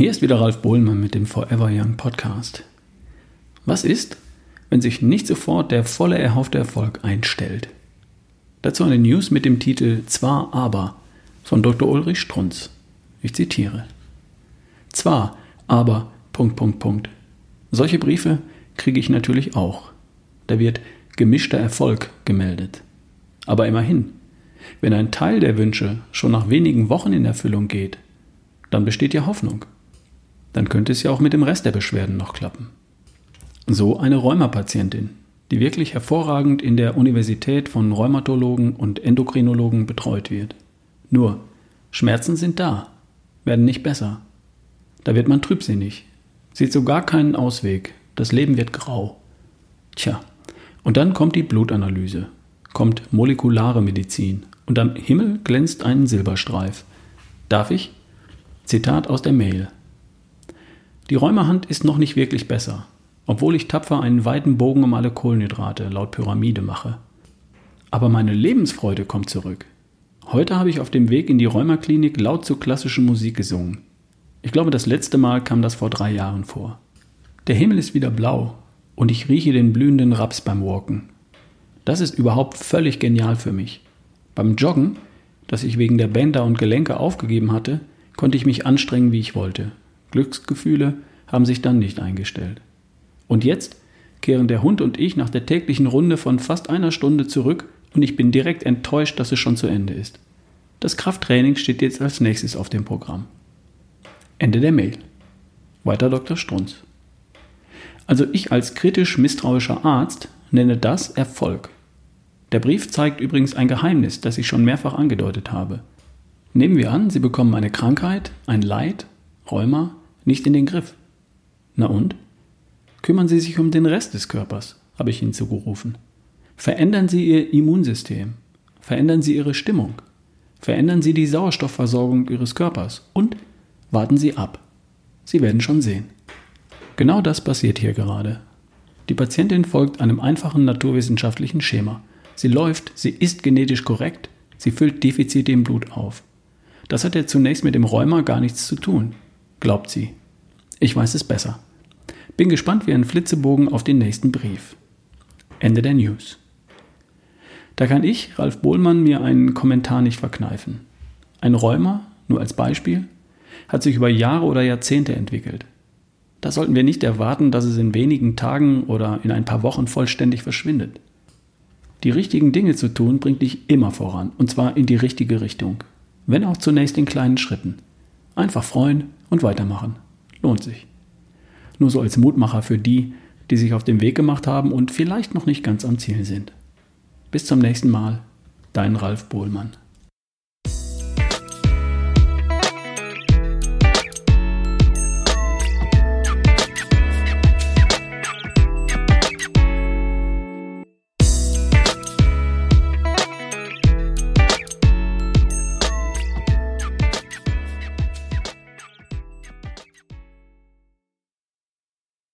Hier ist wieder Ralf Bohlmann mit dem Forever Young Podcast. Was ist, wenn sich nicht sofort der volle erhoffte Erfolg einstellt? Dazu eine News mit dem Titel Zwar aber von Dr. Ulrich Strunz. Ich zitiere. Zwar, aber, Punkt, Punkt, Punkt. Solche Briefe kriege ich natürlich auch. Da wird gemischter Erfolg gemeldet. Aber immerhin, wenn ein Teil der Wünsche schon nach wenigen Wochen in Erfüllung geht, dann besteht ja Hoffnung dann könnte es ja auch mit dem Rest der Beschwerden noch klappen. So eine Rheumapatientin, die wirklich hervorragend in der Universität von Rheumatologen und Endokrinologen betreut wird. Nur, Schmerzen sind da, werden nicht besser. Da wird man trübsinnig, sieht so gar keinen Ausweg, das Leben wird grau. Tja, und dann kommt die Blutanalyse, kommt molekulare Medizin und am Himmel glänzt ein Silberstreif. Darf ich? Zitat aus der Mail. Die Räumerhand ist noch nicht wirklich besser, obwohl ich tapfer einen weiten Bogen um alle Kohlenhydrate laut Pyramide mache. Aber meine Lebensfreude kommt zurück. Heute habe ich auf dem Weg in die Rheumaklinik laut zur klassischen Musik gesungen. Ich glaube, das letzte Mal kam das vor drei Jahren vor. Der Himmel ist wieder blau und ich rieche den blühenden Raps beim Walken. Das ist überhaupt völlig genial für mich. Beim Joggen, das ich wegen der Bänder und Gelenke aufgegeben hatte, konnte ich mich anstrengen, wie ich wollte. Glücksgefühle haben sich dann nicht eingestellt. Und jetzt kehren der Hund und ich nach der täglichen Runde von fast einer Stunde zurück und ich bin direkt enttäuscht, dass es schon zu Ende ist. Das Krafttraining steht jetzt als nächstes auf dem Programm. Ende der Mail. Weiter Dr. Strunz. Also ich als kritisch misstrauischer Arzt nenne das Erfolg. Der Brief zeigt übrigens ein Geheimnis, das ich schon mehrfach angedeutet habe. Nehmen wir an, Sie bekommen eine Krankheit, ein Leid, Rheuma, nicht in den Griff. Na und? Kümmern Sie sich um den Rest des Körpers, habe ich Ihnen zugerufen. Verändern Sie Ihr Immunsystem. Verändern Sie Ihre Stimmung. Verändern Sie die Sauerstoffversorgung Ihres Körpers und warten Sie ab. Sie werden schon sehen. Genau das passiert hier gerade. Die Patientin folgt einem einfachen naturwissenschaftlichen Schema. Sie läuft, sie ist genetisch korrekt, sie füllt Defizite im Blut auf. Das hat ja zunächst mit dem Rheuma gar nichts zu tun glaubt sie. Ich weiß es besser. Bin gespannt wie ein Flitzebogen auf den nächsten Brief. Ende der News. Da kann ich, Ralf Bohlmann, mir einen Kommentar nicht verkneifen. Ein Rheuma, nur als Beispiel, hat sich über Jahre oder Jahrzehnte entwickelt. Da sollten wir nicht erwarten, dass es in wenigen Tagen oder in ein paar Wochen vollständig verschwindet. Die richtigen Dinge zu tun bringt dich immer voran, und zwar in die richtige Richtung, wenn auch zunächst in kleinen Schritten. Einfach freuen und weitermachen. Lohnt sich. Nur so als Mutmacher für die, die sich auf den Weg gemacht haben und vielleicht noch nicht ganz am Ziel sind. Bis zum nächsten Mal, dein Ralf Bohlmann.